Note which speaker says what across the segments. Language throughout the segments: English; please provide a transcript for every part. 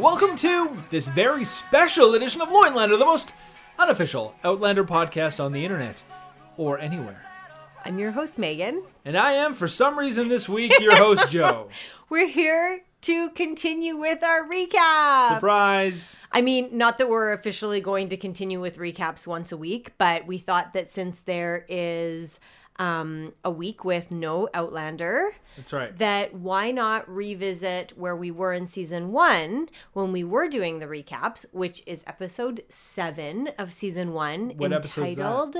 Speaker 1: Welcome to this very special edition of Loinlander, the most unofficial Outlander podcast on the internet or anywhere.
Speaker 2: I'm your host, Megan.
Speaker 1: And I am, for some reason this week, your host, Joe.
Speaker 2: We're here to continue with our recap.
Speaker 1: Surprise!
Speaker 2: I mean, not that we're officially going to continue with recaps once a week, but we thought that since there is um, a week with no Outlander,
Speaker 1: That's right.
Speaker 2: that why not revisit where we were in season one when we were doing the recaps, which is episode seven of season one,
Speaker 1: What
Speaker 2: entitled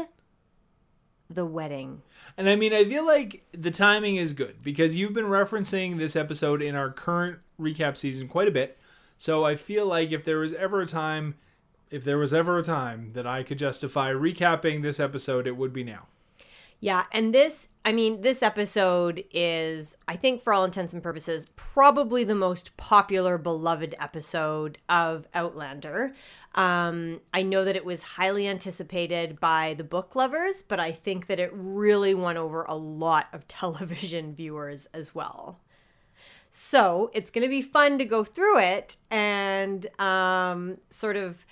Speaker 2: "The Wedding."
Speaker 1: And I mean, I feel like the timing is good because you've been referencing this episode in our current recap season quite a bit. So I feel like if there was ever a time, if there was ever a time that I could justify recapping this episode, it would be now.
Speaker 2: Yeah, and this, I mean, this episode is, I think, for all intents and purposes, probably the most popular, beloved episode of Outlander. Um, I know that it was highly anticipated by the book lovers, but I think that it really won over a lot of television viewers as well. So it's going to be fun to go through it and um, sort of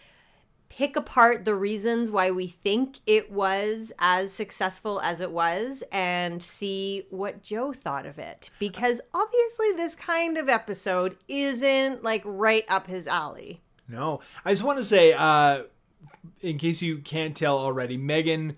Speaker 2: pick apart the reasons why we think it was as successful as it was and see what Joe thought of it. Because obviously, this kind of episode isn't like right up his alley.
Speaker 1: No, I just want to say, uh, in case you can't tell already, Megan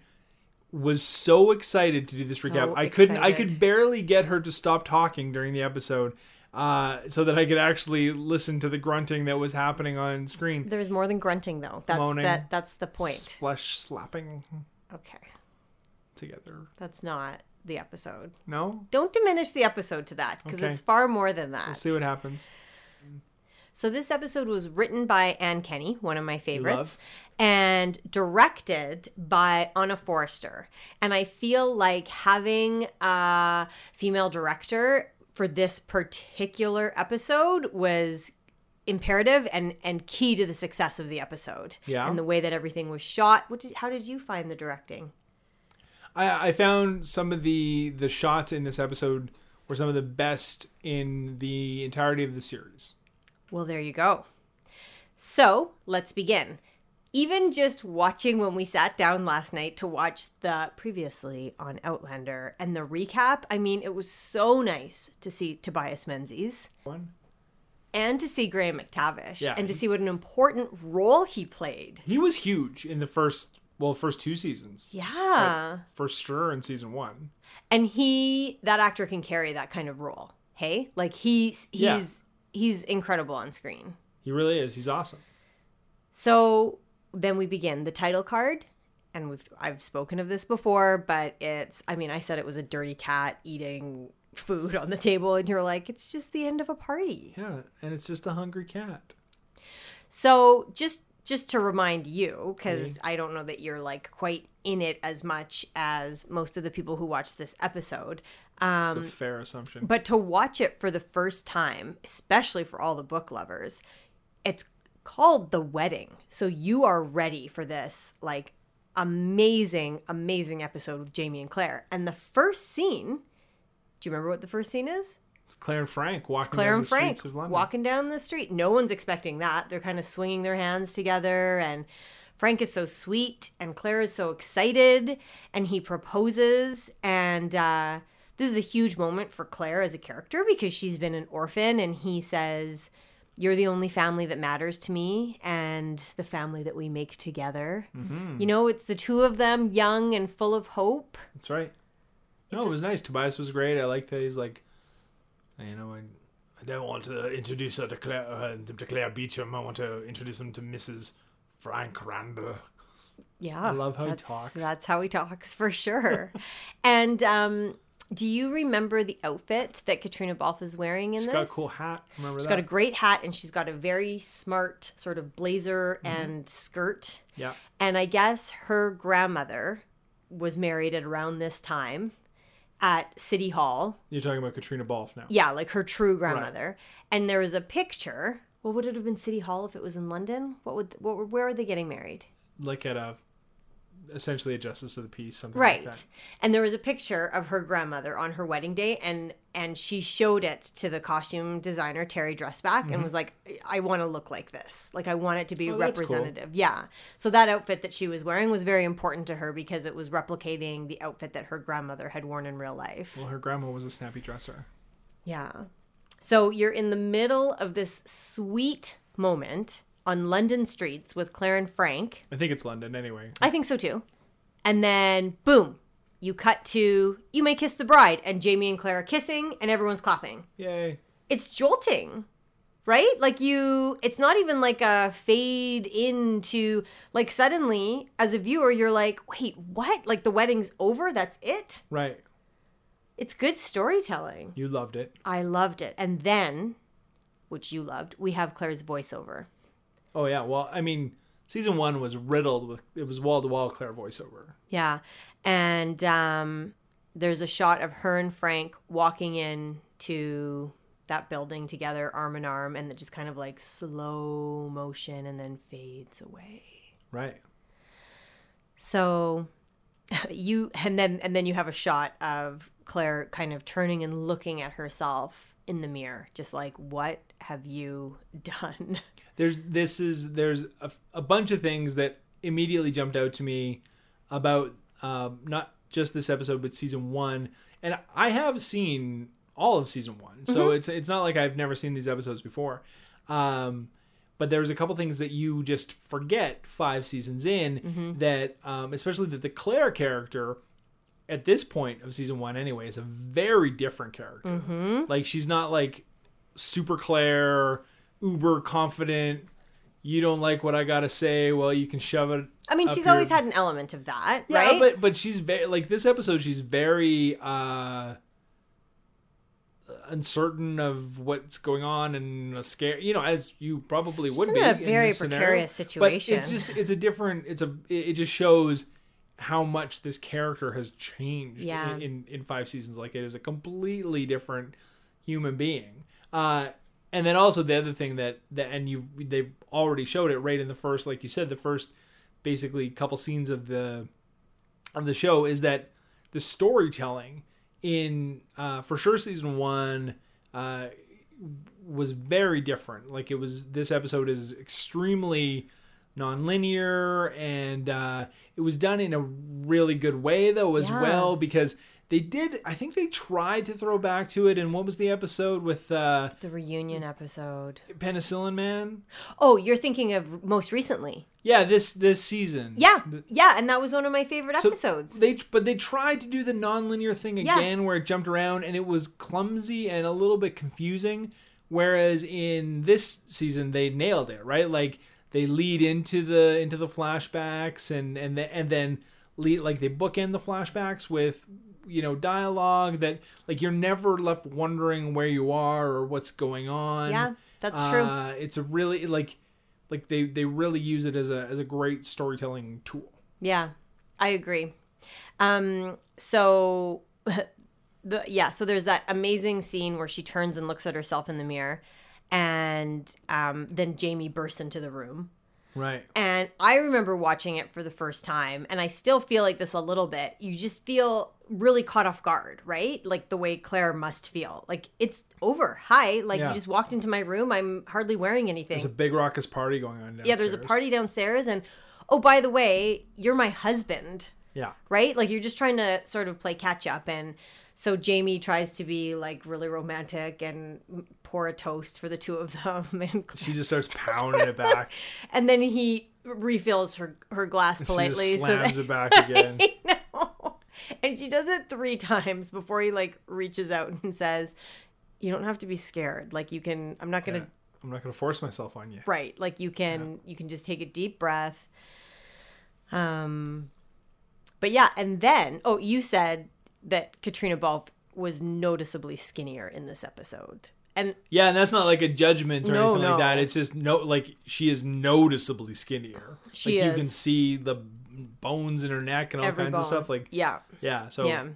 Speaker 1: was so excited to do this
Speaker 2: So
Speaker 1: recap. I couldn't. I could barely get her to stop talking during the episode, uh, so that I could actually listen to the grunting that was happening on screen.
Speaker 2: There's more than grunting, though. That's
Speaker 1: Moaning.
Speaker 2: that. That's the point.
Speaker 1: Flesh slapping
Speaker 2: Okay,
Speaker 1: together.
Speaker 2: that's not the episode.
Speaker 1: No,
Speaker 2: Don't diminish the episode to that because
Speaker 1: Okay.
Speaker 2: it's far more than that.
Speaker 1: we'll see what happens.
Speaker 2: So this episode was written by Anne Kenney, one of my favorites,
Speaker 1: love.
Speaker 2: and directed by Anna Foerster. And I feel like having a female director for this particular episode was imperative and and key to the success of the episode.
Speaker 1: Yeah.
Speaker 2: And the way that everything was shot. What did how did you find the directing?
Speaker 1: I, I found some of the the shots in this episode were some of the best in the entirety of the series.
Speaker 2: Well, there you go. So let's begin. Even just watching when we sat down last night to watch the previously on Outlander and the recap, I mean, it was so nice to see Tobias Menzies
Speaker 1: One.
Speaker 2: and to see Graham McTavish
Speaker 1: Yeah,
Speaker 2: and to
Speaker 1: he-
Speaker 2: see what an important role he played.
Speaker 1: He was huge in the first, well, first two seasons.
Speaker 2: Yeah.
Speaker 1: For sure in season one.
Speaker 2: And he, that actor can carry that kind of role. Hey? Like he's, he's,
Speaker 1: Yeah.
Speaker 2: he's incredible on screen.
Speaker 1: He really is. He's awesome.
Speaker 2: So then we begin the title card, and we've I've spoken of this before, but it's I mean I said it was a dirty cat eating food on the table, and you're like it's just the end of a party.
Speaker 1: Yeah, and it's just a hungry cat.
Speaker 2: So just just to remind you, because I don't know that you're like quite in it as much as most of the people who watch this episode. Um,
Speaker 1: It's a fair assumption.
Speaker 2: But to watch it for the first time, especially for all the book lovers, it's called The Wedding. So you are ready for this like amazing, amazing episode with Jamie and Claire. And the first scene, do you remember what the first scene is?
Speaker 1: It's Claire and Frank walking it's
Speaker 2: Claire
Speaker 1: down
Speaker 2: and
Speaker 1: the
Speaker 2: Frank
Speaker 1: streets of London.
Speaker 2: walking down the street. No one's expecting that. They're kind of swinging their hands together and Frank is so sweet and Claire is so excited and he proposes and uh this is a huge moment for Claire as a character because she's been an orphan and he says you're the only family that matters to me and the family that we make together.
Speaker 1: Mm-hmm.
Speaker 2: You know, it's the two of them young and full of hope.
Speaker 1: That's right. No, it was nice. Tobias was great. I like that he's like, you know, I, I don't want to introduce her to Claire, uh, to Claire Beauchamp. I want to introduce him to Mrs. Frank Randall.
Speaker 2: Yeah.
Speaker 1: I love how he talks.
Speaker 2: That's how he talks for sure. and um, do you remember the outfit that Caitriona Balfe is wearing in
Speaker 1: She's
Speaker 2: this?
Speaker 1: got a cool hat. Remember
Speaker 2: She's
Speaker 1: that?
Speaker 2: got a great hat and she's got a very smart sort of blazer
Speaker 1: Mm-hmm.
Speaker 2: and skirt.
Speaker 1: yeah.
Speaker 2: And I guess her grandmother was married at around this time at City Hall.
Speaker 1: You're talking about Caitriona Balfe now.
Speaker 2: Yeah, like her true grandmother. And there was a picture. Well, would it have been City Hall if it was in London? What would what, where are they getting married?
Speaker 1: Like at a essentially a justice of the peace, something
Speaker 2: right
Speaker 1: like that.
Speaker 2: and there was a picture of her grandmother on her wedding day and and she showed it to the costume designer Terry Dresbach and was like i want to look like this like i want it to be
Speaker 1: Mm-hmm. Oh, that's cool.
Speaker 2: representative yeah so that outfit that she was wearing was very important to her because it was replicating the outfit that her grandmother had worn in real life
Speaker 1: Well, her grandma was a snappy dresser.
Speaker 2: yeah so you're in the middle of this sweet moment on london streets with claire and frank
Speaker 1: I think it's London anyway.
Speaker 2: I think so too. And then boom, you cut to you may kiss the bride and Jamie and Claire are kissing and everyone's clapping.
Speaker 1: Yay.
Speaker 2: It's jolting. Right? Like you it's not even like a fade into like suddenly as a viewer you're like, "Wait, what? Like the wedding's over? That's it?"
Speaker 1: Right.
Speaker 2: It's good storytelling.
Speaker 1: You loved it.
Speaker 2: I loved it. And then which you loved, we have Claire's voiceover.
Speaker 1: Oh yeah. Well, I mean, season one was riddled with it was wall to wall Claire voiceover.
Speaker 2: Yeah. And um, there's a shot of her and Frank walking in to that building together, arm in arm, and it just kind of like slow motion and then fades away.
Speaker 1: Right.
Speaker 2: So you and then and then you have a shot of Claire kind of turning and looking at herself in the mirror, just like, what have you done?
Speaker 1: There's this is there's a, a bunch of things that immediately jumped out to me about um, not just this episode but season one, and I have seen all of season one, so it's it's not like I've never seen these episodes before. Um, but there's a couple things that you just forget five seasons in that, um, especially that the Claire character at this point of season one anyway is a very different character. Like she's not like super Claire, uber confident. You don't like what I gotta say. Well, you can shove it.
Speaker 2: I mean, she's
Speaker 1: your-
Speaker 2: always had an element of that,
Speaker 1: yeah,
Speaker 2: right?
Speaker 1: but but she's very like this episode. She's very uh uncertain of what's going on and a scare. You know, as you probably would
Speaker 2: in
Speaker 1: be in a
Speaker 2: very
Speaker 1: this scenario.
Speaker 2: precarious
Speaker 1: But
Speaker 2: situation.
Speaker 1: it's just it's a different. It's a it it just shows how much this character has changed
Speaker 2: Yeah.
Speaker 1: in, in in five seasons. Like it is a completely different human being. Uh, and then also the other thing that that and you they've already showed it right in the first, like you said, the first basically couple scenes of the of the show is that the storytelling in uh, for sure season one uh, was very different. Like it was this episode is extremely non-linear and uh, it was done in a really good way though as
Speaker 2: Yeah.
Speaker 1: well because they did I think they tried to throw back to it and what was the episode with uh,
Speaker 2: the reunion episode.
Speaker 1: Penicillin Man?
Speaker 2: Oh, you're thinking of most recently.
Speaker 1: Yeah, this this season.
Speaker 2: Yeah, yeah, and that was one of my favorite
Speaker 1: So
Speaker 2: episodes.
Speaker 1: They but they tried to do the non-linear thing
Speaker 2: Yeah.
Speaker 1: again where it jumped around and it was clumsy and a little bit confusing whereas in this season they nailed it, right? Like they lead into the into the flashbacks and and the, and then lead like they bookend the flashbacks with you know dialogue that like you're never left wondering where you are or what's going on.
Speaker 2: Yeah, that's true.
Speaker 1: Uh, it's a really like like they they really use it as a as a great storytelling tool.
Speaker 2: yeah, I agree. Um, so the yeah, so there's that amazing scene where she turns and looks at herself in the mirror, and um, then Jamie bursts into the room.
Speaker 1: Right.
Speaker 2: And I remember watching it for the first time, and I still feel like this a little bit. You just feel really caught off guard, right? Like the way Claire must feel. Like it's over. Hi. Like
Speaker 1: Yeah.
Speaker 2: you just walked into my room. I'm hardly wearing anything.
Speaker 1: There's a big raucous party going on downstairs.
Speaker 2: yeah, there's a party downstairs, and oh, by the way, you're my husband,
Speaker 1: Yeah.
Speaker 2: right? Like you're just trying to sort of play catch up. And so Jamie tries to be like really romantic and pour a toast for the two of them. And
Speaker 1: She just starts pounding it back.
Speaker 2: and then he refills her her glass
Speaker 1: She
Speaker 2: politely so
Speaker 1: slams
Speaker 2: that
Speaker 1: it back again.
Speaker 2: And she does it three times before he like reaches out and says you don't have to be scared like you can i'm not gonna
Speaker 1: Yeah. I'm not to force myself on you.
Speaker 2: right like you can you can just take a deep breath um but yeah and then oh you said that Caitriona Balfe was noticeably skinnier in this episode and
Speaker 1: Yeah, and that's not like a judgment or
Speaker 2: No,
Speaker 1: anything like that. It's just no, like she is noticeably skinnier.
Speaker 2: She
Speaker 1: like you can see the bones in her neck and all
Speaker 2: every
Speaker 1: kinds
Speaker 2: bone
Speaker 1: of stuff. Like
Speaker 2: yeah
Speaker 1: yeah, so
Speaker 2: yeah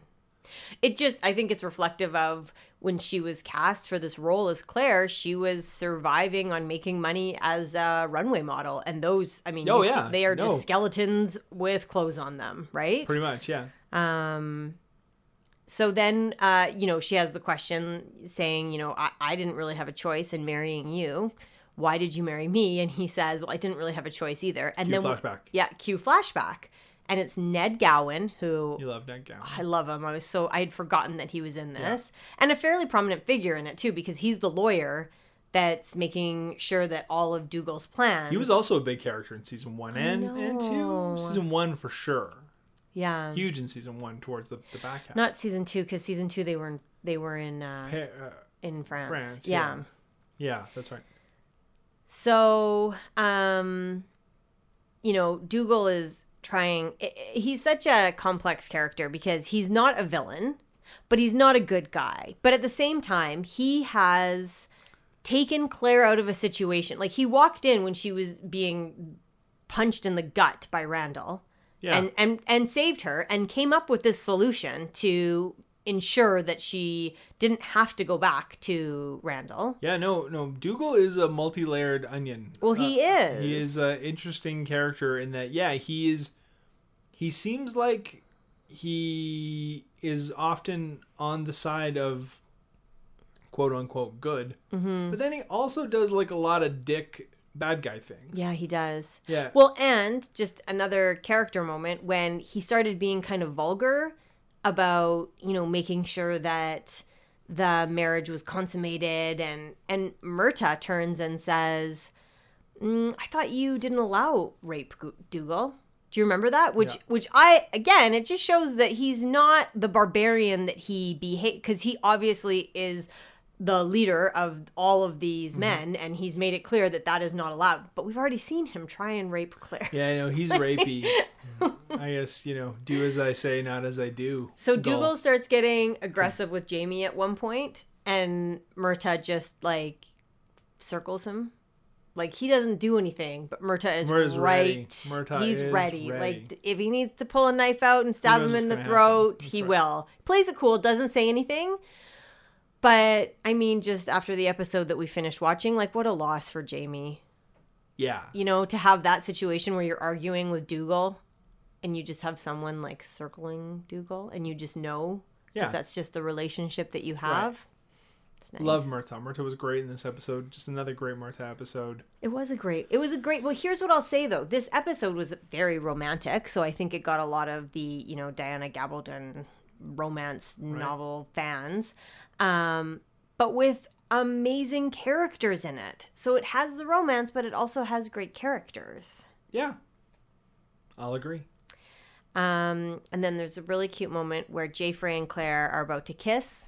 Speaker 2: It just, I think it's reflective of when she was cast for this role as Claire, she was surviving on making money as a runway model. And those, I mean,
Speaker 1: Oh,
Speaker 2: you see-
Speaker 1: yeah.
Speaker 2: they are
Speaker 1: No.
Speaker 2: just skeletons with clothes on them, right?
Speaker 1: Pretty much, yeah.
Speaker 2: Um, so then, uh, you know, she has the question saying, you know, I, I didn't really have a choice in marrying you. Why did you marry me? And he says, well, I didn't really have a choice either. And then,
Speaker 1: flashback.
Speaker 2: yeah, cue flashback. And it's Ned Gowan, who
Speaker 1: You love Ned Gowan.
Speaker 2: I love him. I was so, I had forgotten that he was in this. And a fairly prominent figure in it, too, because he's the lawyer that's making sure that all of Dougal's plans.
Speaker 1: He was also a big character in season one and, and two. Season one for sure.
Speaker 2: yeah.
Speaker 1: Huge in season one towards the, the back half.
Speaker 2: Not season two, because season two they were in, they were in uh,
Speaker 1: Pa- uh,
Speaker 2: in France.
Speaker 1: France.
Speaker 2: yeah.
Speaker 1: Yeah. yeah, that's right.
Speaker 2: So, um, you know, Dougal is trying. He's such a complex character because he's not a villain, but he's not a good guy. But at the same time, he has taken Claire out of a situation. Like he walked in when she was being punched in the gut by Randall
Speaker 1: Yeah.
Speaker 2: and and and saved her and came up with this solution to ensure that she didn't have to go back to Randall.
Speaker 1: Yeah, no, no. Dougal is a multi-layered onion.
Speaker 2: Well, he
Speaker 1: Uh,
Speaker 2: is.
Speaker 1: He is an interesting character in that. Yeah, he is. He seems like he is often on the side of quote unquote good, mm-hmm. but then he also does like a lot of dick bad guy things.
Speaker 2: Yeah, he does.
Speaker 1: Yeah.
Speaker 2: Well, and just another character moment when he started being kind of vulgar about, you know, making sure that the marriage was consummated and and Murtagh turns and says, mm, "I thought you didn't allow rape, Dougal." Do you remember that? Which
Speaker 1: Yeah.
Speaker 2: which I again, it just shows that he's not the barbarian that he behave cuz he obviously is the leader of all of these mm-hmm. men and he's made it clear that that is not allowed. But we've already seen him try and rape Claire.
Speaker 1: Yeah, I know he's rapey. I guess you know, do as I say, not as I do.
Speaker 2: So. Dougal starts getting aggressive with Jamie at one point, and Murtagh just like circles him. Like he doesn't do anything, but Murtagh is
Speaker 1: Murtagh's ready.
Speaker 2: right.
Speaker 1: Murtagh
Speaker 2: He's ready.
Speaker 1: ready.
Speaker 2: Like if he needs to pull a knife out and stab him in the throat, he
Speaker 1: right.
Speaker 2: will. Plays it cool, doesn't say anything. But I mean, just after the episode that we finished watching, like what a loss for Jamie.
Speaker 1: Yeah.
Speaker 2: You know, to have that situation where you're arguing with Dougal and you just have someone like circling Dougal and you just know
Speaker 1: Yeah.
Speaker 2: that that's just the relationship that you have. It's nice.
Speaker 1: Love Murtagh. Murtagh was great in this episode. Just another great Murtagh episode.
Speaker 2: It was a great. It was a great. Well, here's what I'll say though. This episode was very romantic, so I think it got a lot of the you know Diana Gabaldon romance novel fans, um, but with amazing characters in it. So it has the romance, but it also has great characters.
Speaker 1: Yeah. I'll agree.
Speaker 2: Um, and then there's a really cute moment where Jay Frey and Claire are about to kiss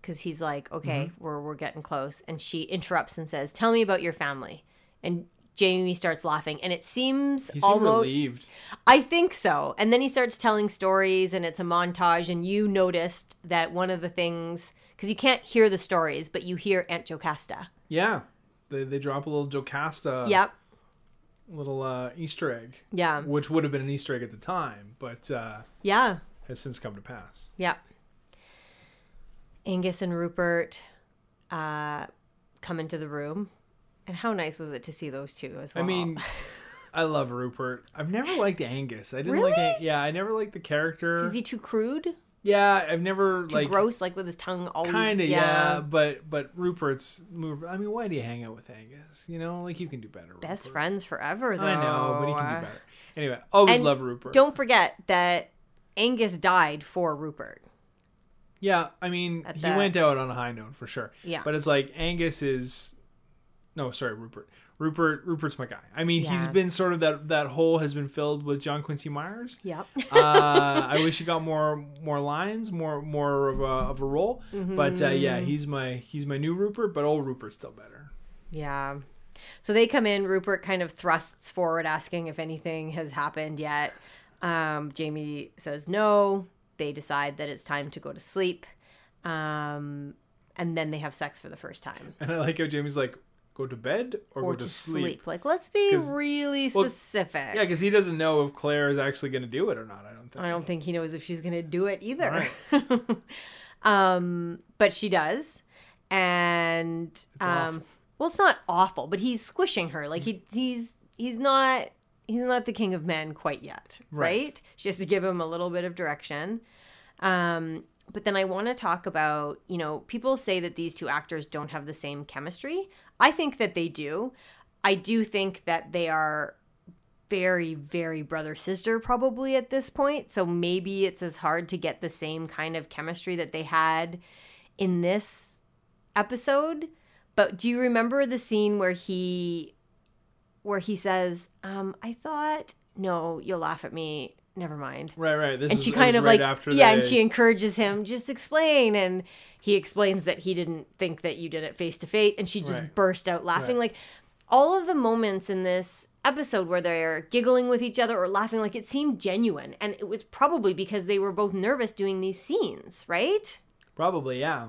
Speaker 2: because he's like, okay,
Speaker 1: Mm-hmm.
Speaker 2: we're, we're getting close. And she interrupts and says, tell me about your family. And Jamie starts laughing. And it seems
Speaker 1: He
Speaker 2: almost,
Speaker 1: relieved.
Speaker 2: I think so. And then he starts telling stories and it's a montage. And you noticed that one of the things, because you can't hear the stories, but you hear Aunt Jocasta.
Speaker 1: Yeah. They, they drop a little Jocasta
Speaker 2: Yep.
Speaker 1: little uh, Easter egg,
Speaker 2: Yeah.
Speaker 1: which would have been an Easter egg at the time, but uh,
Speaker 2: Yeah.
Speaker 1: has since come to pass.
Speaker 2: Yep. Angus and Rupert uh, come into the room. And how nice was it to see those two as well?
Speaker 1: I mean, I love Rupert. I've never liked Angus. I didn't like.
Speaker 2: Really?
Speaker 1: An- yeah, I never liked the character.
Speaker 2: is he too crude?
Speaker 1: Yeah, I've never
Speaker 2: Too
Speaker 1: like.
Speaker 2: gross, like with his tongue always.
Speaker 1: Kind of, yeah. but but Rupert's. Move. I mean, why do you hang out with Angus? You know, like you can do better.
Speaker 2: Best
Speaker 1: Rupert.
Speaker 2: friends forever, though.
Speaker 1: I know, but he can do better. Anyway, always
Speaker 2: And
Speaker 1: love Rupert.
Speaker 2: Don't forget that Angus died for Rupert.
Speaker 1: Yeah, I mean,
Speaker 2: At
Speaker 1: he
Speaker 2: the-
Speaker 1: went out on a high note for sure.
Speaker 2: Yeah.
Speaker 1: But it's like Angus is No, sorry, Rupert. Rupert Rupert's my guy. I mean, he's been sort of that that hole has been filled with John Quincy Myers.
Speaker 2: Yep.
Speaker 1: uh, I wish he got more more lines, more more of a of a role. But uh, yeah,
Speaker 2: Mm-hmm.
Speaker 1: he's my he's my new Rupert, but old Rupert's still better.
Speaker 2: Yeah. So they come in. Rupert kind of thrusts forward, asking if anything has happened yet. Um, Jamie says no. They decide that it's time to go to sleep. Um, and then they have sex for the first time.
Speaker 1: And I like how Jamie's like, go to bed or,
Speaker 2: or
Speaker 1: go
Speaker 2: to
Speaker 1: to
Speaker 2: sleep.
Speaker 1: sleep.
Speaker 2: Like, let's be really
Speaker 1: well,
Speaker 2: specific.
Speaker 1: Yeah, because he doesn't know if Claire is actually going to do it or not. I don't think.
Speaker 2: I don't think he knows if she's going to do it either.
Speaker 1: Right.
Speaker 2: um, but she does. And um, well, it's not awful, but he's squishing her. Like he he's he's not he's not the king of men quite yet, right?
Speaker 1: Right.
Speaker 2: She has to give him a little bit of direction. Um, but then I want to talk about, you know, people say that these two actors don't have the same chemistry. I think that they do. I do think that they are very, very brother sister probably at this point. So maybe it's as hard to get the same kind of chemistry that they had in this episode. But do you remember the scene where he where he says, um, I thought no, you'll laugh at me. Never mind
Speaker 1: Right, right. This
Speaker 2: and
Speaker 1: was-
Speaker 2: she kind of
Speaker 1: right
Speaker 2: like
Speaker 1: after
Speaker 2: yeah
Speaker 1: they-
Speaker 2: and she encourages him just explain and he explains that he didn't think that you did it face to face and she just
Speaker 1: Right.
Speaker 2: burst out laughing
Speaker 1: Right.
Speaker 2: like all of the moments in this episode where they're giggling with each other or laughing like it seemed genuine and it was probably because they were both nervous doing these scenes right
Speaker 1: probably yeah.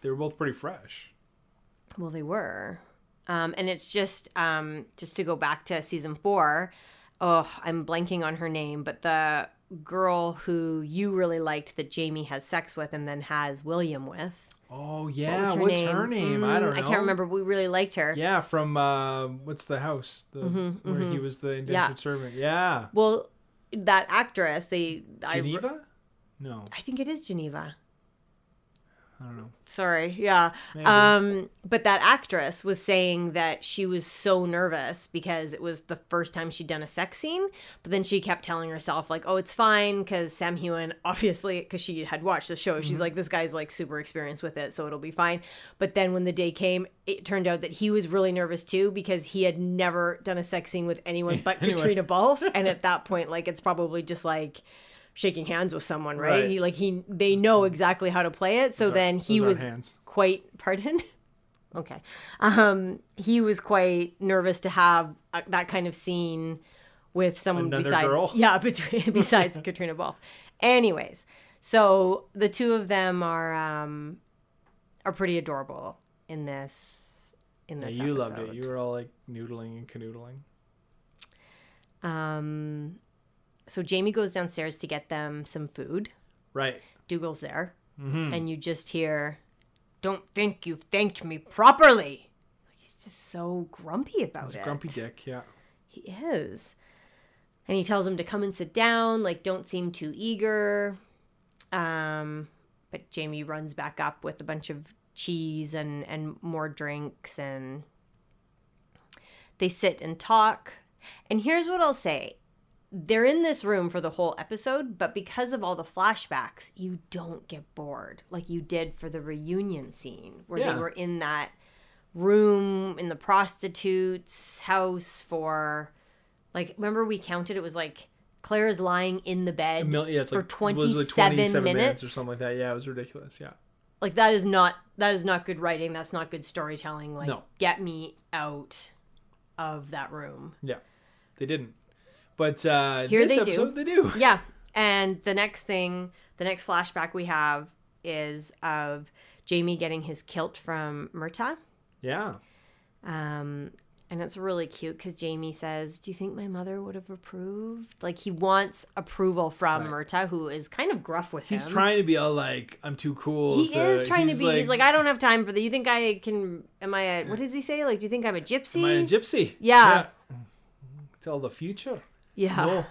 Speaker 1: They were both pretty fresh.
Speaker 2: well they were um, and it's just um, just to go back to season four oh i'm blanking on her name but the girl who you really liked that jamie has sex with and then has william with
Speaker 1: Oh
Speaker 2: What
Speaker 1: yeah,
Speaker 2: was her
Speaker 1: what's
Speaker 2: name?
Speaker 1: her name? I
Speaker 2: Mm,
Speaker 1: don't know.
Speaker 2: I can't remember. We really liked her.
Speaker 1: Yeah, from uh, what's the house? The where he was the indentured
Speaker 2: Mm-hmm, Yeah.
Speaker 1: servant. Yeah,
Speaker 2: Well, that actress, they I,
Speaker 1: Geneva. No,
Speaker 2: I think it is Geneva.
Speaker 1: I don't know.
Speaker 2: Sorry, yeah.
Speaker 1: Maybe.
Speaker 2: Um, but that actress was saying that she was so nervous because it was the first time she'd done a sex scene. But then she kept telling herself like, "Oh, it's fine," because Sam Heughan, obviously, because she had watched the show, she's like, "This guy's like super experienced with it, so it'll be fine." But then when the day came, it turned out that he was really nervous too because he had never done a sex scene with anyone but
Speaker 1: Anyone.
Speaker 2: Caitriona Balfe, and at that point, like, it's probably just like shaking hands with someone, right?
Speaker 1: Right.
Speaker 2: He like he they know exactly how to play it. So
Speaker 1: Those
Speaker 2: then he was
Speaker 1: hands.
Speaker 2: quite pardon okay um he was quite nervous to have uh, that kind of scene with someone
Speaker 1: Another
Speaker 2: besides
Speaker 1: girl?
Speaker 2: yeah between besides Caitriona Balfe anyways so the two of them are um are pretty adorable in this in this Yeah,
Speaker 1: you loved it. You were all like noodling and canoodling.
Speaker 2: um so jamie goes downstairs to get them some food
Speaker 1: Right.
Speaker 2: dougal's there
Speaker 1: Mm-hmm.
Speaker 2: and you just hear, "Don't think you thanked me properly." He's just so grumpy about
Speaker 1: It's
Speaker 2: it.
Speaker 1: a grumpy dick. Yeah.
Speaker 2: He is, and he tells him to come and sit down. Like, don't seem too eager. Um, but Jamie runs back up with a bunch of cheese and and more drinks, and they sit and talk. And here's what I'll say. They're in this room for the whole episode, but because of all the flashbacks, you don't get bored like you did for the reunion scene where
Speaker 1: Yeah.
Speaker 2: they were in that room in the prostitute's house for like remember we counted it was like Claire's lying in the bed
Speaker 1: mil- yeah,
Speaker 2: for
Speaker 1: like it was
Speaker 2: 27,
Speaker 1: like 27
Speaker 2: minutes.
Speaker 1: or something like that. Yeah, it was ridiculous. Yeah.
Speaker 2: Like that is not that is not good writing. That's not good storytelling. Like
Speaker 1: No.
Speaker 2: get me out of that room.
Speaker 1: Yeah. They didn't. But uh
Speaker 2: Here
Speaker 1: this
Speaker 2: they do.
Speaker 1: they do.
Speaker 2: Yeah. And the next thing, the next flashback we have is of Jamie getting his kilt from Murtagh.
Speaker 1: Yeah.
Speaker 2: Um, and it's really cute because Jamie says, Do you think my mother would have approved? Like he wants approval from
Speaker 1: Right.
Speaker 2: Murtagh, who is kind of gruff with
Speaker 1: He's
Speaker 2: him.
Speaker 1: He's trying to be all like, I'm too cool.
Speaker 2: He
Speaker 1: to,
Speaker 2: is trying to be. he's like, I don't have time for that. You think I can? Am I? A, what does he say? Like, do you think I'm a gypsy?
Speaker 1: Am I a gypsy?
Speaker 2: Yeah.
Speaker 1: Tell the future.
Speaker 2: Yeah.
Speaker 1: No.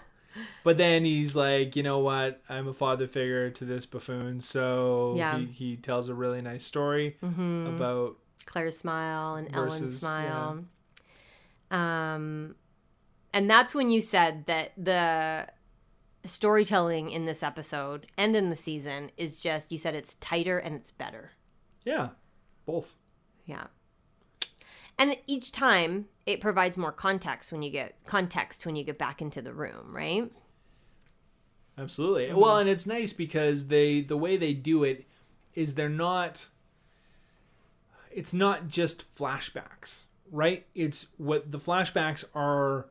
Speaker 1: But then he's like, you know what? I'm a father figure to this buffoon. So
Speaker 2: Yeah.
Speaker 1: he, he tells a really nice story
Speaker 2: Mhm.
Speaker 1: about
Speaker 2: Claire's smile and Ellen's
Speaker 1: Versus,
Speaker 2: smile. Um, and that's when you said that the storytelling in this episode and in the season is just you said it's tighter and it's better.
Speaker 1: yeah, both.
Speaker 2: Yeah. And each time it provides more context when you get context when you get back into the room, right?
Speaker 1: Absolutely.
Speaker 2: Mm-hmm.
Speaker 1: Well, and it's nice because they the way they do it is they're not it's not just flashbacks, right? It's what the flashbacks are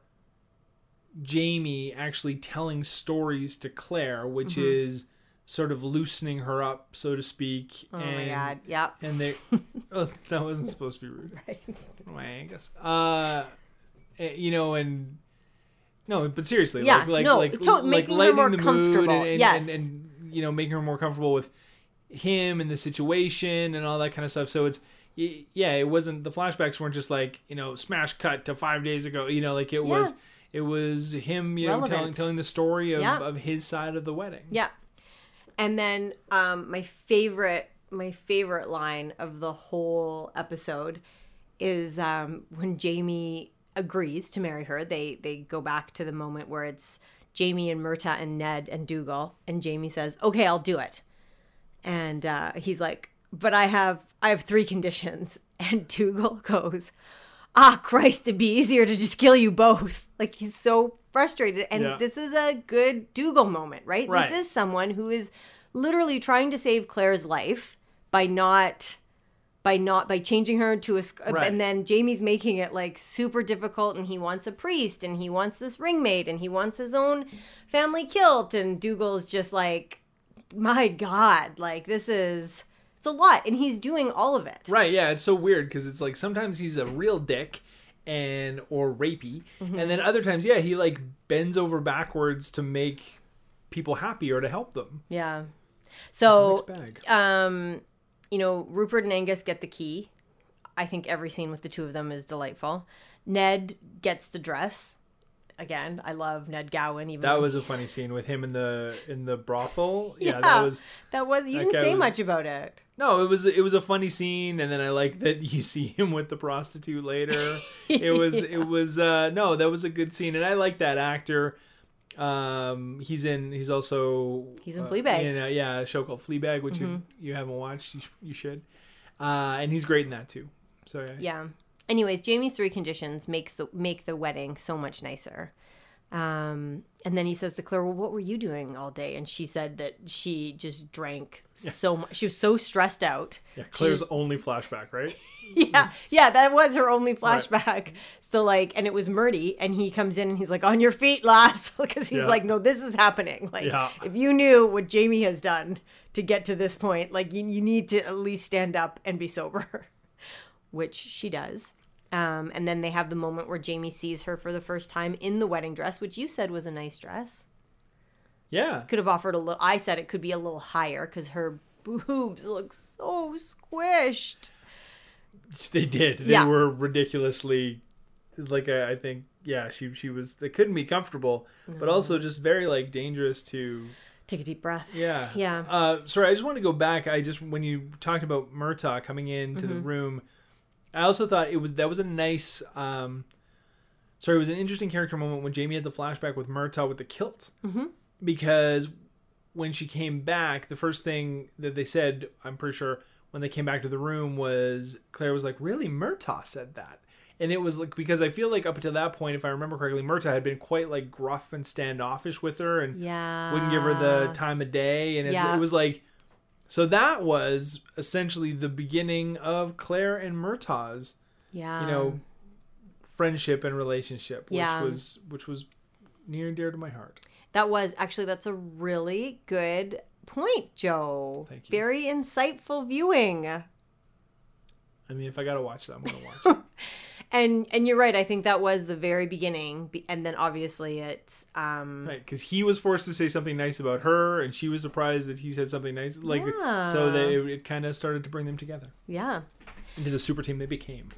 Speaker 1: Jamie actually telling stories to Claire, which
Speaker 2: Mm-hmm.
Speaker 1: is sort of loosening her up, so to speak.
Speaker 2: Oh
Speaker 1: and,
Speaker 2: my god. Yep.
Speaker 1: And they, oh, that wasn't supposed to be rude.
Speaker 2: Right.
Speaker 1: My Angus. Uh, eh, you know, and no, but seriously,
Speaker 2: Yeah,
Speaker 1: like, like,
Speaker 2: no,
Speaker 1: like,
Speaker 2: to-
Speaker 1: like
Speaker 2: making her more
Speaker 1: the mood
Speaker 2: comfortable,
Speaker 1: and, and,
Speaker 2: yes.
Speaker 1: and, and you know, making her more comfortable with him and the situation and all that kind of stuff. So it's yeah, it wasn't the flashbacks weren't just like you know smash cut to five days ago. You know, like it was it was him you know telling
Speaker 2: Relevant.
Speaker 1: telling the story of,
Speaker 2: Yeah.
Speaker 1: of his side of the wedding.
Speaker 2: Yeah. And then um, my favorite my favorite line of the whole episode is um, when Jamie agrees to marry her. They they go back to the moment where it's Jamie and Murtagh and Ned and Dougal, and Jamie says, "Okay, I'll do it." And uh, he's like, "But I have I have three conditions." And Dougal goes, "Ah, Christ! It'd be easier to just kill you both." Like he's so frustrated, and
Speaker 1: Yeah.
Speaker 2: this is a good Dougal moment, right?
Speaker 1: Right.
Speaker 2: This is someone who is literally trying to save Claire's life by not by not by changing her to a
Speaker 1: Right.
Speaker 2: and then Jamie's making it like super difficult and he wants a priest and he wants this ringmaid and he wants his own family kilt and Dougal's just like my god like this is it's a lot and he's doing all of it
Speaker 1: Right, yeah, it's so weird because it's like sometimes he's a real dick and or rapey,
Speaker 2: Mm-hmm.
Speaker 1: and then other times, yeah, he like bends over backwards to make people happy or to help them.
Speaker 2: yeah so um you know Rupert and Angus get the key I think every scene with the two of them is delightful Ned gets the dress again I love Ned Gowan even
Speaker 1: That was a funny scene with him in the in the brothel. Yeah,
Speaker 2: Yeah.
Speaker 1: that was
Speaker 2: that was you
Speaker 1: that
Speaker 2: didn't say
Speaker 1: was-
Speaker 2: much about it
Speaker 1: no, it was it was a funny scene, and then I like that you see him with the prostitute later. It was it was uh no, that was a good scene, and I like that actor. Um, he's in. He's also
Speaker 2: He's in
Speaker 1: uh,
Speaker 2: Fleabag.
Speaker 1: In a, yeah, a show called Fleabag, which
Speaker 2: Mm-hmm.
Speaker 1: you you haven't watched, you, sh- you should. Uh, and he's great in that too. So yeah,
Speaker 2: Yeah. Anyways, Jamie's three conditions makes the make the wedding so much nicer. Um, and then he says to Claire, "Well, what were you doing all day?" And she said that she just drank so much. She was so stressed out.
Speaker 1: yeah. Claire's
Speaker 2: just-
Speaker 1: only flashback, right?
Speaker 2: yeah, yeah, that was her only flashback. So like, and it was Murdy, and he comes in and he's like, "On your feet, lass," because he's
Speaker 1: Yeah.
Speaker 2: like, "No, this is happening." Like,
Speaker 1: Yeah.
Speaker 2: if you knew what Jamie has done to get to this point, like you, you need to at least stand up and be sober, which she does. Um, and then they have the moment where Jamie sees her for the first time in the wedding dress, which you said was a nice dress.
Speaker 1: Yeah,
Speaker 2: Could have offered a little. I said it could be a little higher because her boobs look so squished.
Speaker 1: they did. They
Speaker 2: Yeah.
Speaker 1: were ridiculously like I, I think yeah she she was they couldn't be comfortable, but also just very like dangerous to
Speaker 2: Take a deep breath.
Speaker 1: Yeah.
Speaker 2: Yeah.
Speaker 1: Uh, sorry, I just want to go back. I just when you talked about Murtagh coming into
Speaker 2: Mm-hmm.
Speaker 1: the room, I also thought it was that was a nice. Um, sorry, it was an interesting character moment when Jamie had the flashback with Murtagh with the kilt, mm-hmm. because when she came back, the first thing that they said, I'm pretty sure, when they came back to the room was Claire was like, "Really, Murtagh said that." And it was like because I feel like up until that point, if I remember correctly, Murtagh had been quite like gruff and standoffish with her, and
Speaker 2: Yeah.
Speaker 1: wouldn't give her the time of day and it's,
Speaker 2: Yeah.
Speaker 1: it was like so that was essentially the beginning of claire and Murtagh's
Speaker 2: Yeah.
Speaker 1: you know friendship and relationship which
Speaker 2: Yeah.
Speaker 1: was which was near and dear to my heart
Speaker 2: That was actually that's a really good point, Joe.
Speaker 1: Thank you.
Speaker 2: Very insightful viewing.
Speaker 1: i mean if i gotta watch that i'm gonna watch it
Speaker 2: And and you're right. I think that was the very beginning, and then obviously it's um
Speaker 1: right because he was forced to say something nice about her and she was surprised that he said something nice like so that it, it kind of started to bring them together
Speaker 2: yeah.
Speaker 1: into the super team they became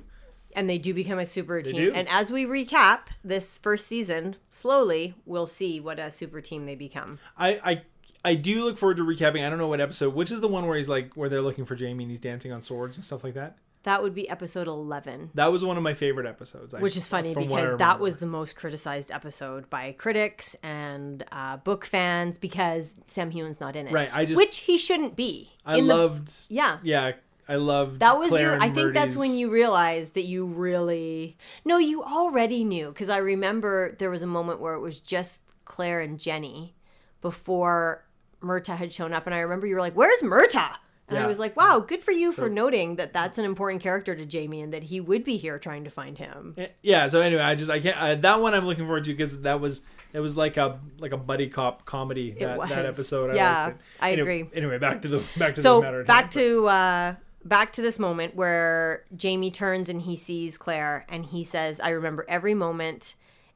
Speaker 2: And they do become a super
Speaker 1: They
Speaker 2: team.
Speaker 1: do.
Speaker 2: And as we recap this first season, slowly we'll see what a super team they become.
Speaker 1: I, I I do look forward to recapping. I don't know what episode. Which is the one where he's like where they're looking for Jamie and he's dancing on swords and stuff like that.
Speaker 2: That would be episode 11.
Speaker 1: That was one of my favorite episodes. I-
Speaker 2: Which is funny
Speaker 1: from what I
Speaker 2: because that was the most criticized episode by critics and uh, book fans because Sam Heughan's not in it.
Speaker 1: Right, I just-
Speaker 2: which he shouldn't be.
Speaker 1: I
Speaker 2: In the-
Speaker 1: loved.
Speaker 2: yeah.
Speaker 1: yeah, I loved.
Speaker 2: That was
Speaker 1: Claire
Speaker 2: your. I think that's when you realized that you really. No, you already knew because I remember there was a moment where it was just Claire and Jenny before Murtagh had shown up, and I remember you were like, "Where's Murtagh?" And I was like, wow, good for you
Speaker 1: So-
Speaker 2: for noting that that's an important character to Jamie and that he would be here trying to find him.
Speaker 1: Eh, yeah so anyway i just i can't I, that one i'm looking forward to because that was it was like a like a buddy cop comedy that, that episode I
Speaker 2: Yeah,
Speaker 1: liked it.
Speaker 2: I
Speaker 1: Anyway-
Speaker 2: agree.
Speaker 1: anyway back to the back to the matter at
Speaker 2: back to uh back to this moment where jamie turns and he sees claire and he says i remember every moment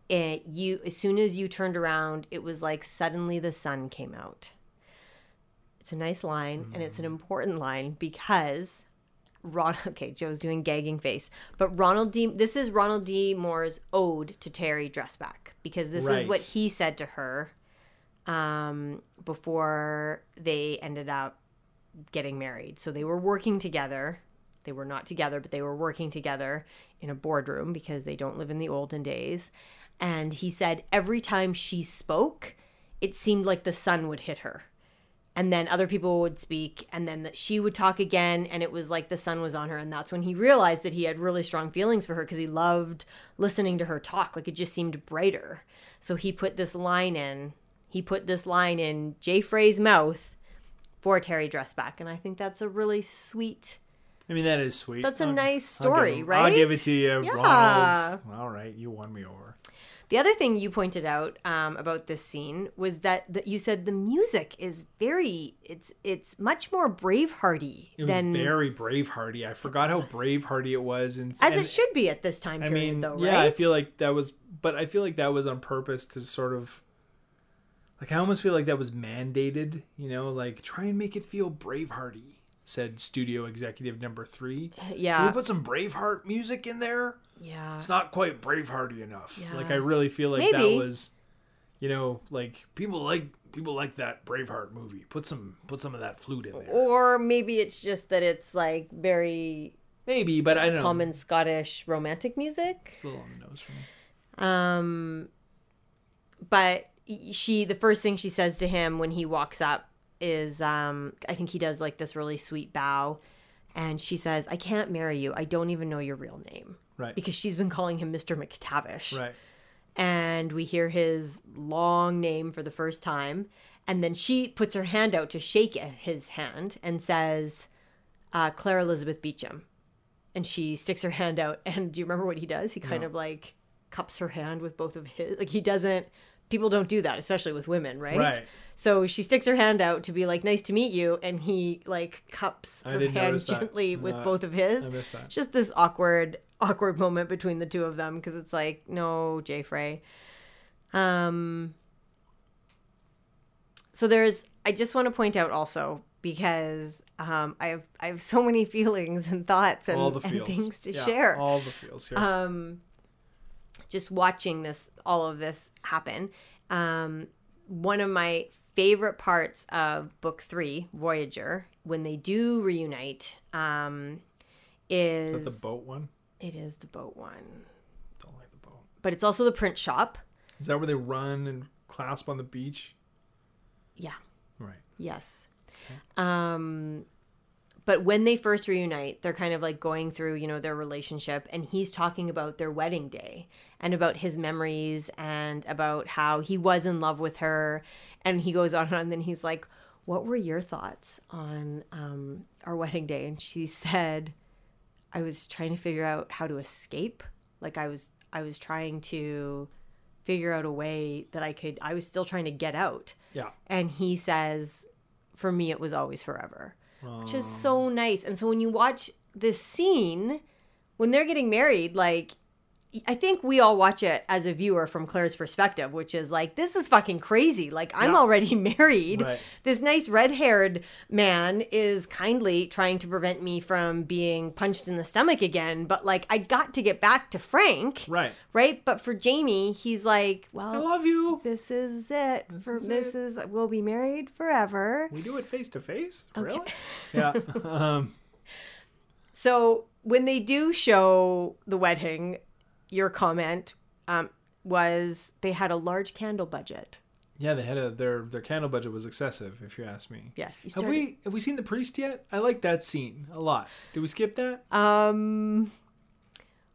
Speaker 2: it, you as soon as you turned around it was like suddenly the sun came out it's a nice line and it's an important line because Ron, okay, Joe's doing gagging face, but Ronald D. This is Ronald D. Moore's ode to Terry Dresbach because this is what he said to her um, before they ended up getting married. So they were working together. They were not together, but they were working together in a boardroom because they don't live in the olden days. And he said every time she spoke, it seemed like the sun would hit her. And then other people would speak, and then that she would talk again, and it was like the sun was on her. And that's when he realized that he had really strong feelings for her because he loved listening to her talk. Like it just seemed brighter. So he put this line in. He put this line in Jay Frey's mouth for Terry Dresbach, and I think that's a really sweet.
Speaker 1: i mean that is sweet
Speaker 2: That's a
Speaker 1: I'll-
Speaker 2: nice
Speaker 1: I'll give
Speaker 2: story, right?
Speaker 1: i'll give it to you
Speaker 2: Yeah.
Speaker 1: Ronald. all right you won me over
Speaker 2: The other thing you pointed out um, about this scene was that, that you said the music is very it's it's much more bravehearty
Speaker 1: it
Speaker 2: than
Speaker 1: very bravehearty i forgot how bravehearty it was and
Speaker 2: as
Speaker 1: and-
Speaker 2: it should be at this time
Speaker 1: I
Speaker 2: period,
Speaker 1: mean,
Speaker 2: though, right?
Speaker 1: yeah, I feel like that was, but I feel like that was on purpose to sort of, like, I almost feel like that was mandated. You know, like try and make it feel Bravehearty," said studio executive number three. Can we put some Braveheart music in there?
Speaker 2: Yeah.
Speaker 1: It's not quite Bravehearty enough.
Speaker 2: Yeah.
Speaker 1: Like, I really feel like
Speaker 2: Maybe.
Speaker 1: that was, you know, like people like people like that Braveheart movie. Put some put some of that flute in there.
Speaker 2: Or maybe it's just that it's like very
Speaker 1: Maybe, but I don't know.
Speaker 2: common Scottish romantic music.
Speaker 1: It's a little on the nose for me.
Speaker 2: Um, but she, the first thing she says to him when he walks up is, um, I think he does like this really sweet bow, and she says, "I can't marry you. I don't even know your real name."
Speaker 1: Right.
Speaker 2: Because she's been calling him Mr. McTavish.
Speaker 1: Right.
Speaker 2: And we hear his long name for the first time. And then she puts her hand out to shake his hand and says, uh, Claire Elizabeth Beauchamp. And she sticks her hand out. And do you remember what he does? He kind
Speaker 1: No.
Speaker 2: of like cups her hand with both of his. Like he doesn't, people don't do that, especially with women, right?
Speaker 1: Right.
Speaker 2: So she sticks her hand out to be like, nice to meet you. And he like cups her hand gently with
Speaker 1: Uh,
Speaker 2: both of his
Speaker 1: I missed that.
Speaker 2: just this awkward awkward moment between the two of them because it's like no jay frey um so there's i just want to point out also because um i have i have so many feelings and thoughts and, and things to
Speaker 1: Yeah,
Speaker 2: share
Speaker 1: All the feels here.
Speaker 2: um just watching this all of this happen um one of my favorite parts of book three voyager when they do reunite um is,
Speaker 1: Is that the boat one?
Speaker 2: It is the boat one
Speaker 1: Don't like the boat.
Speaker 2: but it's also the print shop
Speaker 1: Is that where they run and clasp on the beach?
Speaker 2: yeah
Speaker 1: Right.
Speaker 2: Yes. Um but when they first reunite, they're kind of like going through, you know, their relationship and he's talking about their wedding day and about his memories and about how he was in love with her and he goes on and on and then he's like, "What were your thoughts on um our wedding day?" And she said, "I was trying to figure out how to escape. Like I was I was trying to figure out a way that I could I was still trying to get out."
Speaker 1: Yeah.
Speaker 2: and he says for me it was always forever which is
Speaker 1: Um,
Speaker 2: so nice and so when you watch this scene when they're getting married like i think we all watch it as a viewer from claire's perspective which is like this is fucking crazy like i'm
Speaker 1: Yeah.
Speaker 2: already married
Speaker 1: Right.
Speaker 2: this nice red-haired man is kindly trying to prevent me from being punched in the stomach again but like i got to get back to frank
Speaker 1: Right.
Speaker 2: right but for jamie he's like well, I
Speaker 1: love you.
Speaker 2: this is it. for
Speaker 1: is
Speaker 2: this is we'll be married forever.
Speaker 1: We do it face to face. Really? Yeah. um,
Speaker 2: So when they do show the wedding, your comment um, was they had a large candle budget.
Speaker 1: yeah. They had a their their candle budget was excessive, if you ask me.
Speaker 2: Yes,
Speaker 1: Have we have we seen the priest yet? I like that scene a lot. Did we skip that?
Speaker 2: Um,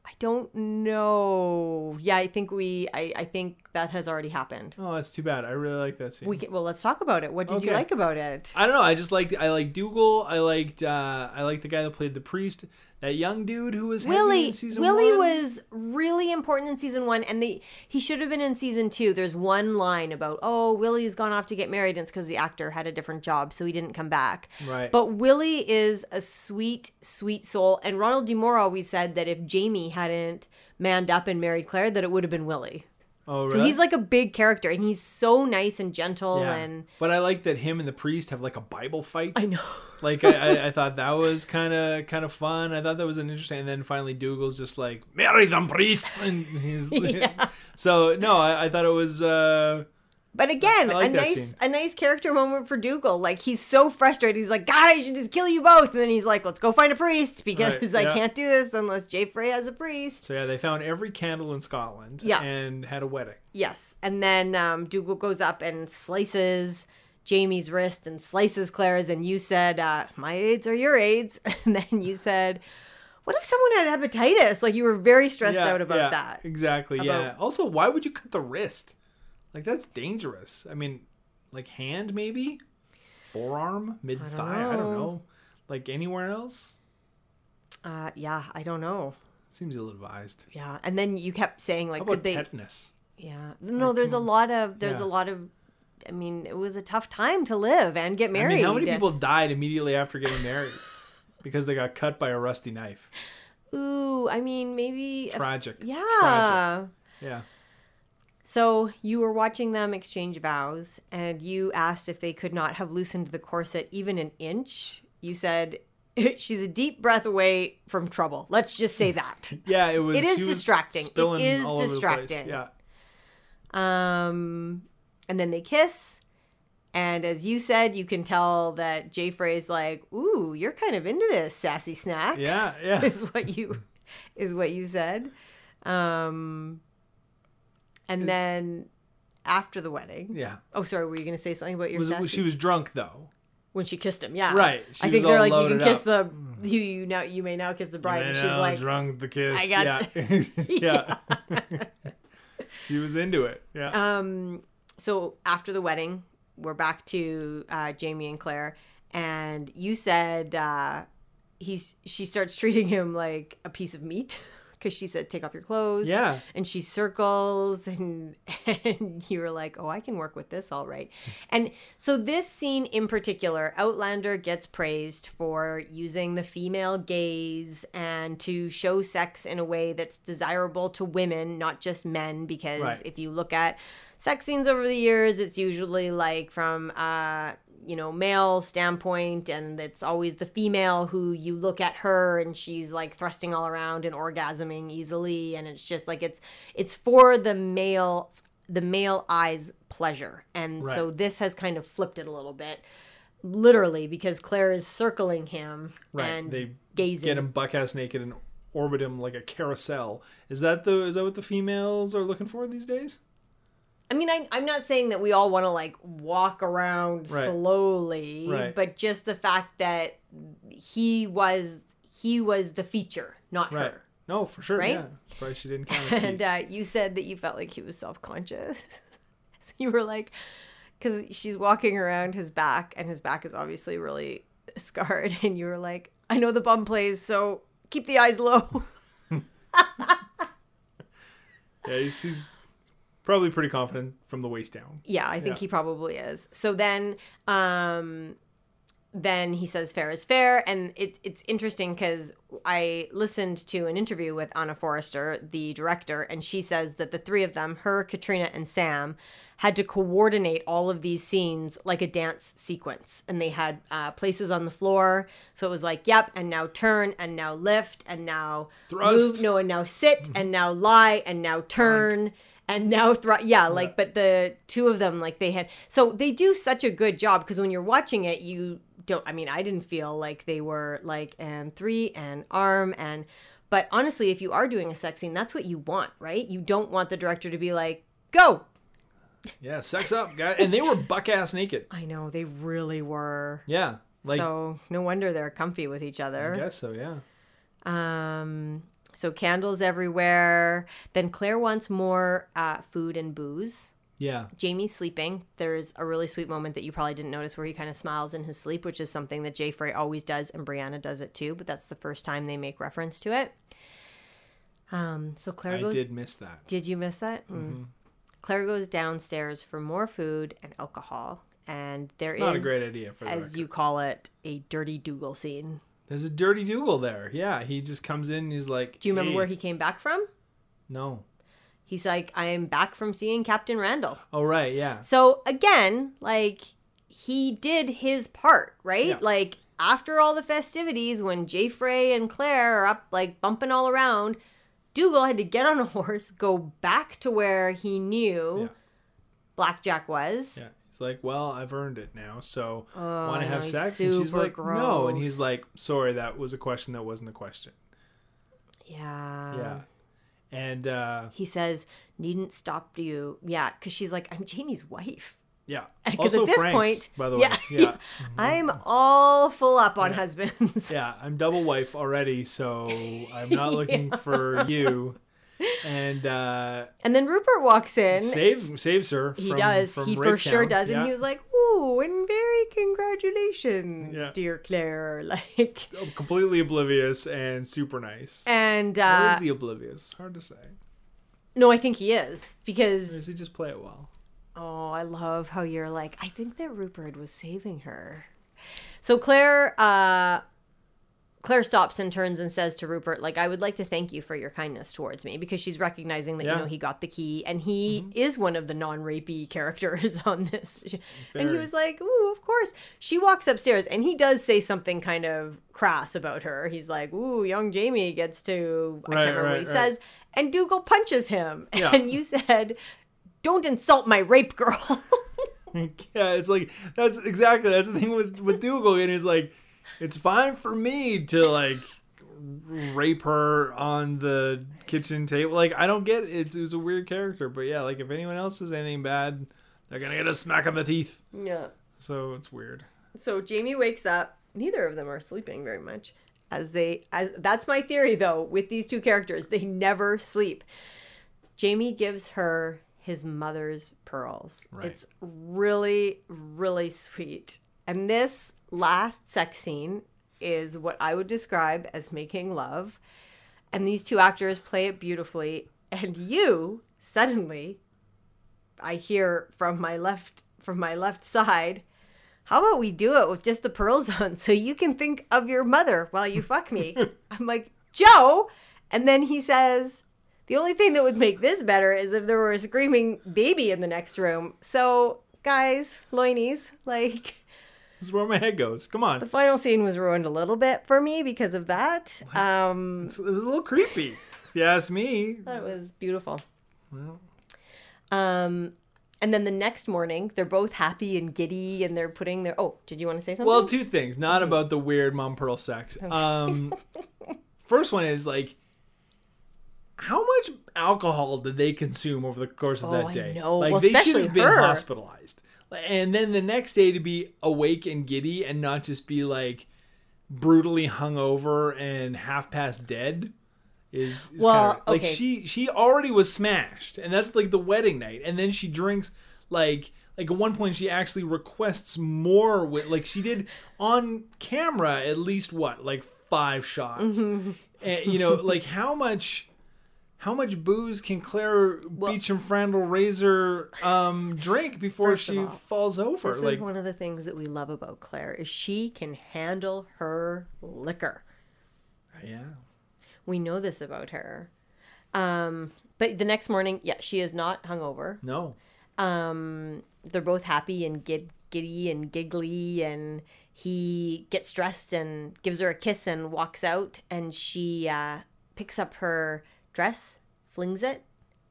Speaker 2: I don't know. Yeah, I think we. I, I think that has already happened.
Speaker 1: Oh, that's too bad. I really like that scene.
Speaker 2: We can, well, let's talk about it. What did you like about it?
Speaker 1: I don't know. I just liked. I liked Dougal. I liked. uh I liked the guy that played the priest. That young dude who was
Speaker 2: Willie
Speaker 1: in season
Speaker 2: Willie was really important in season one, and they he should have been in season two. There's one line about oh Willie's gone off to get married, and it's because the actor had a different job, so he didn't come back.
Speaker 1: Right.
Speaker 2: But Willie is a sweet, sweet soul, and Ronald D. Moore always said that if Jamie hadn't manned up and married Claire, that it would have been Willie.
Speaker 1: Oh,
Speaker 2: So he's like a big character, and he's so nice and gentle,
Speaker 1: Yeah.
Speaker 2: and
Speaker 1: But I like that him and the priest have like a Bible fight.
Speaker 2: I know.
Speaker 1: Like I, I, I thought that was kind of kind of fun. I thought that was an interesting. And then finally, Dougal's just like marry them priest, and he's
Speaker 2: Yeah.
Speaker 1: so no. I, I thought it was. uh
Speaker 2: But again,
Speaker 1: like
Speaker 2: a nice
Speaker 1: scene.
Speaker 2: a nice character moment for Dougal. Like he's so frustrated. He's like, God, I should just kill you both. And then he's like, Let's go find a priest because
Speaker 1: Right,
Speaker 2: I
Speaker 1: yeah.
Speaker 2: can't do this unless Jay Frey has a priest.
Speaker 1: So yeah, they found every candle in Scotland.
Speaker 2: Yeah.
Speaker 1: and had a wedding.
Speaker 2: Yes. And then um, Dougal goes up and slices Jamie's wrist and slices Claire's. And you said, uh, My aids are your aids. And then you said, What if someone had hepatitis? Like you were very stressed
Speaker 1: Yeah,
Speaker 2: out about
Speaker 1: yeah,
Speaker 2: that.
Speaker 1: Exactly. yeah. Also, why would you cut the wrist? Like that's dangerous. I mean, like hand maybe, forearm, mid thigh. I don't
Speaker 2: know.
Speaker 1: Like anywhere else
Speaker 2: Uh, yeah, I don't know.
Speaker 1: seems ill advised.
Speaker 2: Yeah. And then you kept saying, like, could they.
Speaker 1: tetanus?
Speaker 2: Yeah. No, there's a lot of there's
Speaker 1: Yeah.
Speaker 2: a lot of I mean, it was a tough time to live and get
Speaker 1: I
Speaker 2: married.
Speaker 1: mean, how many people died immediately after getting married because they got cut by a rusty knife?
Speaker 2: Ooh, I mean, maybe
Speaker 1: Tragic.
Speaker 2: yeah.
Speaker 1: Tragic. Yeah.
Speaker 2: So you were watching them exchange vows and you asked if they could not have loosened the corset even an inch. You said she's a deep breath away from trouble. Let's just say that.
Speaker 1: Yeah, it was.
Speaker 2: It is distracting. It is
Speaker 1: all over the place.
Speaker 2: distracting.
Speaker 1: Yeah.
Speaker 2: Um, and then they kiss. And as you said, you can tell that Jay Frey's like, "Ooh, you're kind of into this, sassy snacks."
Speaker 1: Yeah, yeah.
Speaker 2: is what you is what you said. Um, and then after the wedding,
Speaker 1: Yeah.
Speaker 2: oh, sorry, were you going to say something about your
Speaker 1: Was, she was drunk though.
Speaker 2: when she kissed him? Yeah,
Speaker 1: Right. She
Speaker 2: I think they're like, you can kiss
Speaker 1: up.
Speaker 2: the you, you now you may now kiss the bride, and she's like,
Speaker 1: drunk the kiss.
Speaker 2: I got
Speaker 1: yeah. yeah. she was into it. Yeah.
Speaker 2: Um, so after the wedding, we're back to uh, Jamie and Claire, and you said uh, he's she starts treating him like a piece of meat because she said take off your clothes.
Speaker 1: yeah.
Speaker 2: And she circles, and and you were like, "Oh, I can work with this, all right." And so this scene in particular, Outlander gets praised for using the female gaze and to show sex in a way that's desirable to women, not just men. Because
Speaker 1: Right.
Speaker 2: if you look at sex scenes over the years, it's usually like from uh, you know male standpoint, and it's always the female who you look at her and she's like thrusting all around and orgasming easily, and it's just like it's it's for the male the male eyes pleasure, and so this has kind of flipped it a little bit. Literally, because Claire is circling him
Speaker 1: Right.
Speaker 2: and
Speaker 1: they
Speaker 2: gazing.
Speaker 1: get him buck ass naked and orbit him like a carousel. Is that the is that what the females are looking for these days?
Speaker 2: I mean, I, I'm not saying that we all want to like walk around
Speaker 1: Right.
Speaker 2: slowly,
Speaker 1: Right.
Speaker 2: but just the fact that he was he was the feature, not
Speaker 1: Right.
Speaker 2: her.
Speaker 1: No, for sure.
Speaker 2: Right?
Speaker 1: Yeah. She didn't count
Speaker 2: And uh, you said that you felt like he was self conscious. so you were like, because she's walking around his back, and his back is obviously really scarred, and you were like, I know the bum plays, so keep the eyes low.
Speaker 1: Yeah, he's, he's probably pretty confident from the waist down.
Speaker 2: Yeah, I think
Speaker 1: Yeah.
Speaker 2: he probably is. So then, um, then he says fair is fair, and it's it's interesting because I listened to an interview with Anna Foerster, the director, and she says that the three of them, her, Caitriona, and Sam, had to coordinate all of these scenes like a dance sequence, and they had uh, places on the floor, so it was like, yep, and now turn, and now lift, and now
Speaker 1: Thrust.
Speaker 2: move, no, and now sit, and now lie, and now turn and now yeah like but the two of them like they had so they do such a good job because when you're watching it you don't i mean i didn't feel like they were like and three and arm and but honestly if you are doing a sex scene that's what you want right you don't want the director to be like go
Speaker 1: Yeah, sex up, guy. And they were buck ass naked.
Speaker 2: i know they really were
Speaker 1: Yeah. Like
Speaker 2: so no wonder they're comfy with each other.
Speaker 1: I guess so, yeah.
Speaker 2: Um, So candles everywhere. Then Claire wants more uh, food and booze.
Speaker 1: Yeah.
Speaker 2: Jamie's sleeping. There's a really sweet moment that you probably didn't notice where he kind of smiles in his sleep, which is something that Jay Frey always does, and Brianna does it too. But that's the first time they make reference to it. Um, so Claire
Speaker 1: I
Speaker 2: goes.
Speaker 1: did miss that.
Speaker 2: Did you miss that? Mm. Claire goes downstairs for more food and alcohol, and there is
Speaker 1: Not a great idea for
Speaker 2: as
Speaker 1: record.
Speaker 2: you call it, a dirty Dougal scene.
Speaker 1: There's a dirty Dougal there. Yeah, he just comes in and he's like,
Speaker 2: Do you remember
Speaker 1: "Hey."
Speaker 2: where he came back from?
Speaker 1: No.
Speaker 2: He's like, I am back from seeing Captain Randall.
Speaker 1: Oh right, yeah.
Speaker 2: So again, like he did his part, right?
Speaker 1: Yeah.
Speaker 2: Like after all the festivities, when Jay Frey and Claire are up like bumping all around, Dougal had to get on a horse, go back to where he knew
Speaker 1: Yeah.
Speaker 2: Blackjack was.
Speaker 1: Yeah. He's like, Well, I've earned it now, so
Speaker 2: Oh,
Speaker 1: wanna have sex? And she's like, No. And he's like, Sorry, that was a question that wasn't a question.
Speaker 2: Yeah.
Speaker 1: Yeah. And uh
Speaker 2: He says, needn't stop you. Yeah, because she's like, I'm Jamie's wife.
Speaker 1: yeah.
Speaker 2: Because
Speaker 1: Also
Speaker 2: at this
Speaker 1: Frank's,
Speaker 2: point,
Speaker 1: by the
Speaker 2: yeah,
Speaker 1: way. Yeah.
Speaker 2: I'm all full up on husbands.
Speaker 1: Yeah, I'm double wife already, so I'm not looking for you. And uh
Speaker 2: And then Rupert walks in.
Speaker 1: save saves her.
Speaker 2: he
Speaker 1: from-
Speaker 2: does.
Speaker 1: from
Speaker 2: he for sure does.
Speaker 1: Yeah.
Speaker 2: And he was like, Ooh, and very congratulations,
Speaker 1: Yeah.
Speaker 2: dear Claire. Like,
Speaker 1: completely oblivious and super nice.
Speaker 2: and
Speaker 1: or
Speaker 2: uh,
Speaker 1: is he oblivious? Hard to say.
Speaker 2: no, I think he is
Speaker 1: Or
Speaker 2: because
Speaker 1: does he just play it well?
Speaker 2: Oh, I love how you're like, I think that Rupert was saving her. So Claire uh Claire stops and turns and says to Rupert, like, I would like to thank you for your kindness towards me because she's recognizing that,
Speaker 1: Yeah.
Speaker 2: you know, he got the key and he mm-hmm. is one of the non rapey characters on this. And he was like, Ooh, of course. She walks upstairs and he does say something kind of crass about her. He's like, Ooh, young Jamie gets to I
Speaker 1: Right,
Speaker 2: can't remember
Speaker 1: right,
Speaker 2: what he
Speaker 1: right.
Speaker 2: says. And Dougal punches him.
Speaker 1: Yeah.
Speaker 2: And you said, Don't insult my rape girl.
Speaker 1: yeah, it's like that's exactly that's the thing with with Dougal, and he's like, it's fine for me to like rape her on the kitchen table. Like I don't get it. It's it was a weird character, but yeah, like if anyone else says anything bad, they're gonna get a smack on the teeth.
Speaker 2: yeah.
Speaker 1: So it's weird.
Speaker 2: So Jamie wakes up. Neither of them are sleeping very much. As they as that's my theory though with these two characters, they never sleep. Jamie gives her his mother's pearls.
Speaker 1: Right.
Speaker 2: It's really really sweet. And this last sex scene is what I would describe as making love. And these two actors play it beautifully and you suddenly I hear from my left from my left side how about we do it with just the pearls on so you can think of your mother while you fuck me? I'm like, Joe. And then he says, the only thing that would make this better is if there were a screaming baby in the next room. So, guys, loinies, like,
Speaker 1: This is where my head goes. Come on,
Speaker 2: the final scene was ruined a little bit for me because of that. Um,
Speaker 1: It's- it was a little creepy. If you ask me.
Speaker 2: I thought it was beautiful.
Speaker 1: Well,
Speaker 2: Um, and then the next morning, they're both happy and giddy, and they're putting their. Oh, did you want to say something?
Speaker 1: Well, two things.
Speaker 2: Mm-hmm.
Speaker 1: Not about the weird mom pearl sex. Um, first one is like, how much alcohol did they consume over the course of
Speaker 2: Oh, I
Speaker 1: that day?
Speaker 2: know.
Speaker 1: Like
Speaker 2: Well,
Speaker 1: they should have been hospitalized, and then the next day to be awake and giddy and not just be like brutally hungover and half past dead. Is, is
Speaker 2: Well,
Speaker 1: kinda, like
Speaker 2: okay.
Speaker 1: she she already was smashed and that's like the wedding night and then she drinks like like at one point she actually requests more with like she did on camera at least what like five shots
Speaker 2: Mm-hmm.
Speaker 1: and you know like how much how much booze can Claire Beauchamp Frandle Razor um drink before she
Speaker 2: all,
Speaker 1: falls over
Speaker 2: This
Speaker 1: like
Speaker 2: is one of the things that we love about Claire is she can handle her liquor.
Speaker 1: yeah
Speaker 2: We know this about her. Um, but the next morning, yeah, she is not hungover.
Speaker 1: no
Speaker 2: Um, they're both happy and gid- giddy and giggly, and he gets dressed and gives her a kiss and walks out, and she uh, picks up her dress, flings it,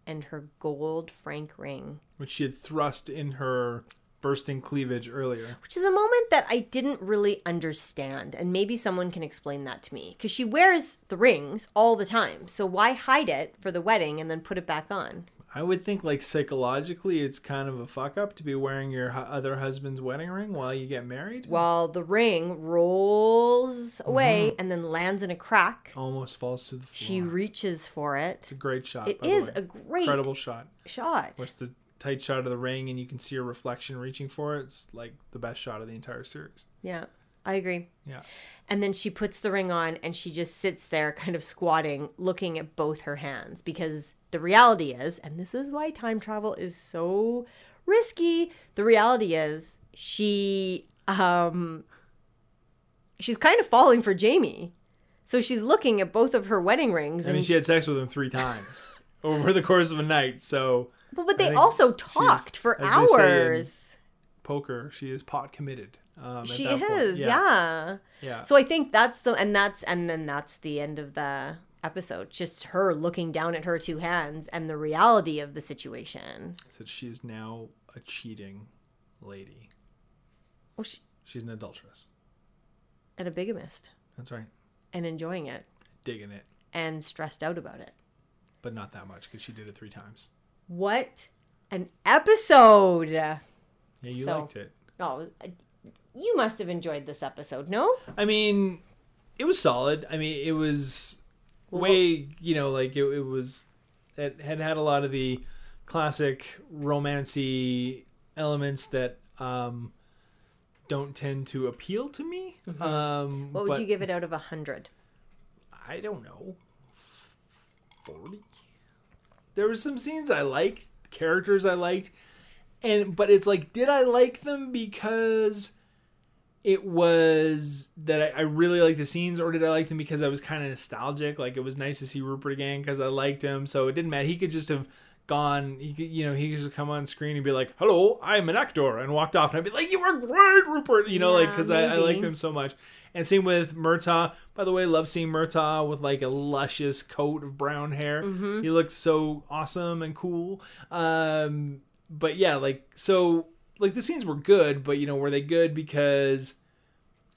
Speaker 2: and her gold Frank ring.
Speaker 1: which she had thrust in her bursting cleavage earlier
Speaker 2: which is a moment that I didn't really understand. And maybe someone can explain that to me. Because she wears the rings all the time. So why hide it for the wedding and then put it back on?
Speaker 1: I would think like psychologically, it's kind of a fuck up to be wearing your hu- other husband's wedding ring while you get married.
Speaker 2: While the ring rolls away
Speaker 1: Mm-hmm.
Speaker 2: and then lands in a crack,
Speaker 1: Almost falls to the floor.
Speaker 2: she reaches for it.
Speaker 1: it's a great shot.
Speaker 2: It
Speaker 1: by the
Speaker 2: is
Speaker 1: way.
Speaker 2: a great
Speaker 1: incredible shot.
Speaker 2: shot.
Speaker 1: Where's the tight shot of the ring, and you can see her reflection reaching for it. It's like the best shot of the entire series.
Speaker 2: Yeah, I agree.
Speaker 1: Yeah.
Speaker 2: And then she puts the ring on and she just sits there, kind of squatting, looking at both her hands. Because the reality is, and this is why time travel is so risky, the reality is she um she's kind of falling for Jamie. So she's looking at both of her wedding rings
Speaker 1: I
Speaker 2: and
Speaker 1: mean, she had sex with him three times over the course of a night. So
Speaker 2: but, but they also talked for
Speaker 1: as they say in
Speaker 2: hours.
Speaker 1: poker, she is pot committed. Um,
Speaker 2: She is, yeah.
Speaker 1: yeah.
Speaker 2: So I think that's the and that's and then that's the end of the episode. Just her looking down at her two hands and the reality of the situation.
Speaker 1: Said she is now a cheating lady.
Speaker 2: Well, she,
Speaker 1: She's an adulteress.
Speaker 2: and a bigamist
Speaker 1: That's right.
Speaker 2: and enjoying it
Speaker 1: Digging it,
Speaker 2: and stressed out about it.
Speaker 1: but not that much because she did it three times.
Speaker 2: What an episode!
Speaker 1: Yeah, you
Speaker 2: So-
Speaker 1: liked it.
Speaker 2: Oh, you must have enjoyed this episode, no?
Speaker 1: I mean, it was solid. I mean, it was way, you know, like it, it was, it had had a lot of the classic romancy elements that um, don't tend to appeal to me. Um,
Speaker 2: Mm-hmm. What would
Speaker 1: but
Speaker 2: you give it out of a hundred?
Speaker 1: I don't know, forty. There were some scenes I liked, characters I liked, and but it's like, did I like them because it was that I, I really liked the scenes, or did I like them because I was kind of nostalgic? Like it was nice to see Rupert again because I liked him, so it didn't matter. He could just have gone. He could, you know, he could just come on screen and be like, "Hello, I'm an actor," and walked off, and I'd be like, "You are great, Rupert," you know, like because I, I liked him so much. And same with Murtagh. By the way, love seeing Murtagh with like a luscious coat of brown hair.
Speaker 2: Mm-hmm.
Speaker 1: He looks so awesome and cool. Um, but yeah, like so, like the scenes were good, but you know, were they good because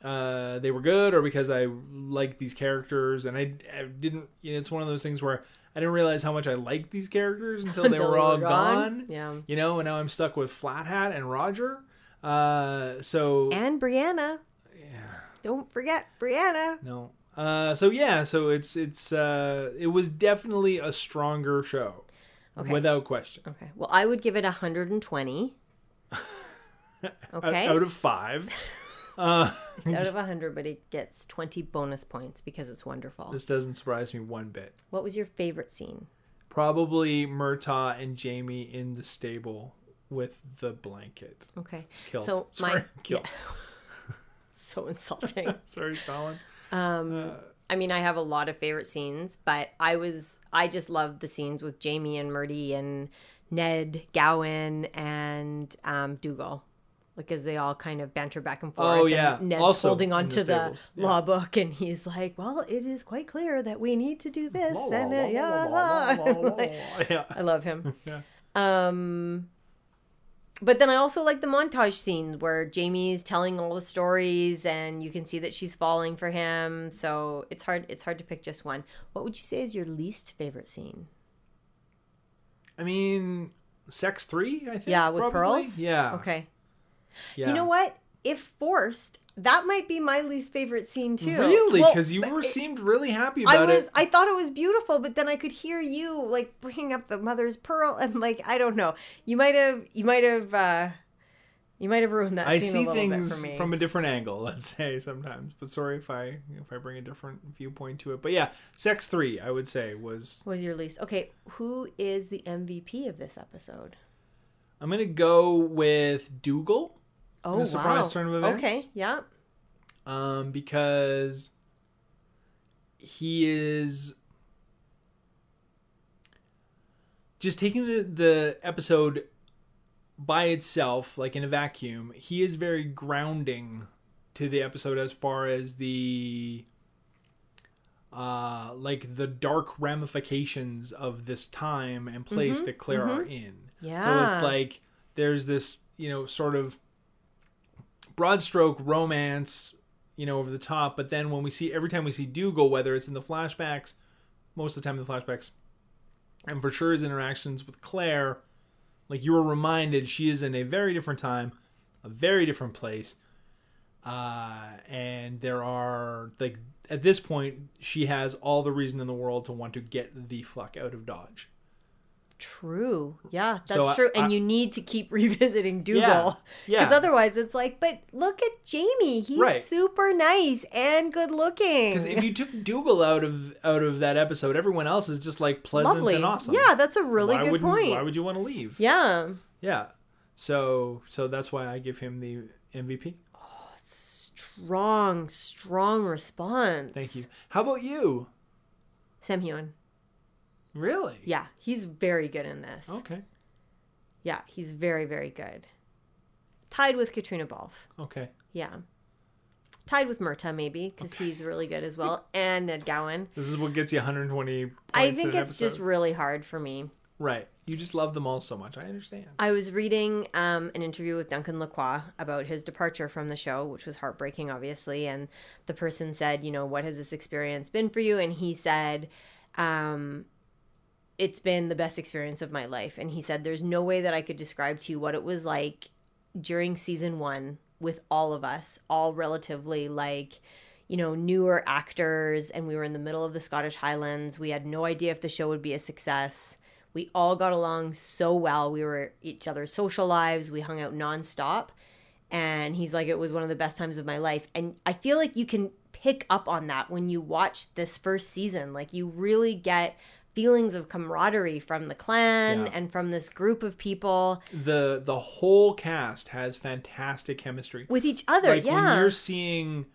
Speaker 1: uh, they were good or because I liked these characters? And I, I didn't. You know, it's one of those things where I didn't realize how much I liked these characters until, they were all gone.
Speaker 2: Yeah.
Speaker 1: You know, and now I'm stuck with Flat Hat and Roger. Uh, so
Speaker 2: And Brianna.
Speaker 1: yeah.
Speaker 2: Don't forget Brianna.
Speaker 1: No. Uh, so yeah, so it's it's uh, it was definitely a stronger show,
Speaker 2: Okay.
Speaker 1: without question.
Speaker 2: Okay. Well, I would give it 120. Okay.
Speaker 1: Out, of five, uh,
Speaker 2: It's out of 100, but it gets 20 bonus points because it's wonderful.
Speaker 1: this doesn't surprise me one bit.
Speaker 2: What was your favorite scene?
Speaker 1: Probably Murtagh and Jamie in the stable with the blanket.
Speaker 2: Okay.
Speaker 1: Kilt.
Speaker 2: So
Speaker 1: Sorry,
Speaker 2: my
Speaker 1: kilt.
Speaker 2: yeah. so insulting.
Speaker 1: Sorry, Stalin.
Speaker 2: Um I mean, I have a lot of favorite scenes, but I was I just loved the scenes with Jamie and Murdy and Ned, Gowan, and um, Dougal. Like as they all kind of banter back and forth.
Speaker 1: Oh,
Speaker 2: and
Speaker 1: yeah.
Speaker 2: Ned's
Speaker 1: Also
Speaker 2: holding
Speaker 1: in
Speaker 2: on
Speaker 1: the
Speaker 2: to the.
Speaker 1: Yeah.
Speaker 2: law book, and he's like, "Well, it is quite clear that we need to do this."
Speaker 1: La,
Speaker 2: and
Speaker 1: la, la.
Speaker 2: Yeah. I love him.
Speaker 1: Yeah.
Speaker 2: Um, but then I also like the montage scenes where Jamie's telling all the stories, and you can see that she's falling for him. So it's hard. It's hard to pick just one. What would you say is your least favorite scene?
Speaker 1: I mean, Sex Three. I think.
Speaker 2: Yeah, with
Speaker 1: probably.
Speaker 2: pearls.
Speaker 1: Yeah.
Speaker 2: Okay.
Speaker 1: Yeah.
Speaker 2: You know what? If forced, that might be my least favorite scene too.
Speaker 1: Really?
Speaker 2: Well,
Speaker 1: Because you were
Speaker 2: it-
Speaker 1: seemed really happy
Speaker 2: I
Speaker 1: about
Speaker 2: was.
Speaker 1: it.
Speaker 2: I thought it was beautiful, but then I could hear you like bringing up the mother's pearl, and like I don't know. You might have. You might have. uh You might have ruined that.
Speaker 1: I
Speaker 2: scene a
Speaker 1: see
Speaker 2: little bit
Speaker 1: things
Speaker 2: for me.
Speaker 1: from a different angle, let's say sometimes. But sorry if I if I bring a different viewpoint to it. But yeah, Sex Three, I would say was.
Speaker 2: was your least okay who is the mvp of this episode
Speaker 1: I'm gonna go with Dougal,
Speaker 2: oh
Speaker 1: a surprise
Speaker 2: wow
Speaker 1: turn of events?
Speaker 2: okay yeah
Speaker 1: um, because he is just taking the the episode by itself, like in a vacuum. He is very grounding to the episode as far as the uh like the dark ramifications of this time and place that Claire are in.
Speaker 2: Yeah.
Speaker 1: So it's like there's this, you know, sort of broad stroke romance, you know, over the top, but then when we see every time we see Dougal, whether it's in the flashbacks, most of the time in the flashbacks, and for sure his interactions with Claire, like you were reminded she is in a very different time, a very different place. Uh, and there are like at this point she has all the reason in the world to want to get the fuck out of Dodge.
Speaker 2: True. Yeah, that's
Speaker 1: So I-
Speaker 2: true. And
Speaker 1: I-
Speaker 2: you need to keep revisiting Dougal.
Speaker 1: Yeah, yeah.
Speaker 2: Because otherwise it's like, but look at Jamie. He's
Speaker 1: Right.
Speaker 2: super nice and good looking.
Speaker 1: Because if you took Dougal out of out of that episode, everyone else is just like pleasant
Speaker 2: Lovely.
Speaker 1: and awesome.
Speaker 2: Yeah, that's a really
Speaker 1: why
Speaker 2: good point.
Speaker 1: Why would you want to leave?
Speaker 2: yeah.
Speaker 1: Yeah. So so that's why I give him the MVP.
Speaker 2: Oh, strong, strong response.
Speaker 1: Thank you. How about you?
Speaker 2: Sam Heughan.
Speaker 1: Really?
Speaker 2: Yeah, he's very good in this.
Speaker 1: Okay.
Speaker 2: Yeah, he's very, very good. Tied with Caitriona Balfe.
Speaker 1: Okay.
Speaker 2: Yeah. Tied with Murtagh, maybe, because he's really good as well. And Ned Gowan.
Speaker 1: This is what gets you 120 points
Speaker 2: I
Speaker 1: in
Speaker 2: think it's just really hard for me.
Speaker 1: right. You just love them all so much. I understand.
Speaker 2: I was reading um, an interview with Duncan Lacroix about his departure from the show, which was heartbreaking, obviously. And the person said, you know, what has this experience been for you? And he said, um, it's been the best experience of my life. And he said, there's no way that I could describe to you what it was like during season one with all of us, all relatively like, you know, newer actors. And we were in the middle of the Scottish Highlands. We had no idea if the show would be a success. We all got along so well. We were each other's social lives. We hung out nonstop. And he's like, it was one of the best times of my life. And I feel like you can pick up on that when you watch this first season. Like, you really get feelings of camaraderie from the clan
Speaker 1: Yeah.
Speaker 2: and from this group of people
Speaker 1: The the whole cast has fantastic chemistry.
Speaker 2: with each other.
Speaker 1: like when
Speaker 2: yeah.
Speaker 1: you're seeing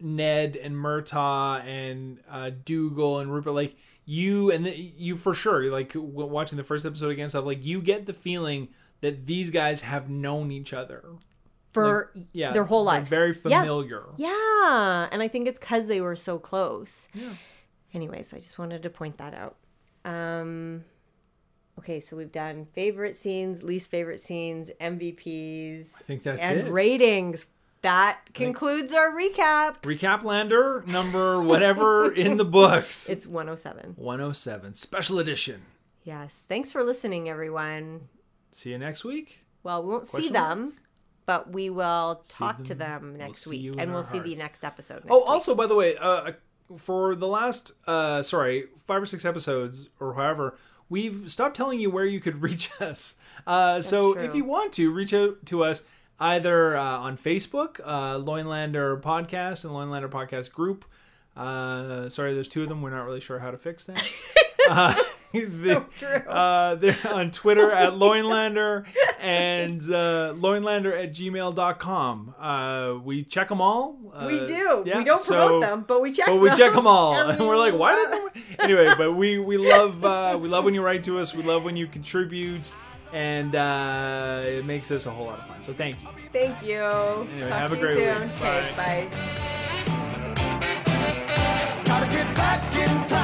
Speaker 1: Ned and Murtagh and uh, Dougal and Rupert, like you and the, you for sure, like watching the first episode again, stuff like you get the feeling that these guys have known each other.
Speaker 2: for
Speaker 1: Yeah,
Speaker 2: their whole
Speaker 1: they're
Speaker 2: lives.
Speaker 1: very
Speaker 2: Yeah.
Speaker 1: familiar.
Speaker 2: Yeah, and I think it's because they were so close.
Speaker 1: Yeah.
Speaker 2: Anyways, I just wanted to point that out. Um, okay, so we've done favorite scenes, least favorite scenes, MVPs,
Speaker 1: I think that's
Speaker 2: and
Speaker 1: it.
Speaker 2: ratings. That concludes our recap.
Speaker 1: Recap Lander number whatever in the books.
Speaker 2: It's 107.
Speaker 1: 107 special edition.
Speaker 2: Yes. Thanks for listening, everyone.
Speaker 1: See you next week.
Speaker 2: Well, we won't see
Speaker 1: Question mark?
Speaker 2: them, but we will talk to
Speaker 1: them.
Speaker 2: them
Speaker 1: We'll
Speaker 2: next week, and we'll see the next episode. Next
Speaker 1: Oh,
Speaker 2: week.
Speaker 1: also, by the way, uh, for the last, uh, sorry, five or six episodes or however, we've stopped telling you where you could reach us. Uh, so
Speaker 2: true.
Speaker 1: if you want to, reach out to us either uh, on Facebook, uh, Loinlander Podcast and Loinlander Podcast Group. Uh, sorry, there's two of them. We're not really sure how to fix that. uh, the,
Speaker 2: so
Speaker 1: uh, they're on Twitter oh at Loinlander and uh, Loinlander at gmail.com. Uh, we check them all. Uh,
Speaker 2: we do.
Speaker 1: Yeah,
Speaker 2: we don't
Speaker 1: so,
Speaker 2: promote them, but we check
Speaker 1: but
Speaker 2: them.
Speaker 1: But we check them all.
Speaker 2: And, we,
Speaker 1: are like, why didn't Anyway, but we, we love uh, we love when you write to us. We love when you contribute. And uh, it makes this a whole lot of fun. So thank you.
Speaker 2: Thank you. Anyway, Talk
Speaker 1: have
Speaker 2: to a
Speaker 1: great you
Speaker 2: soon.
Speaker 1: week. Bye.
Speaker 2: Okay, bye.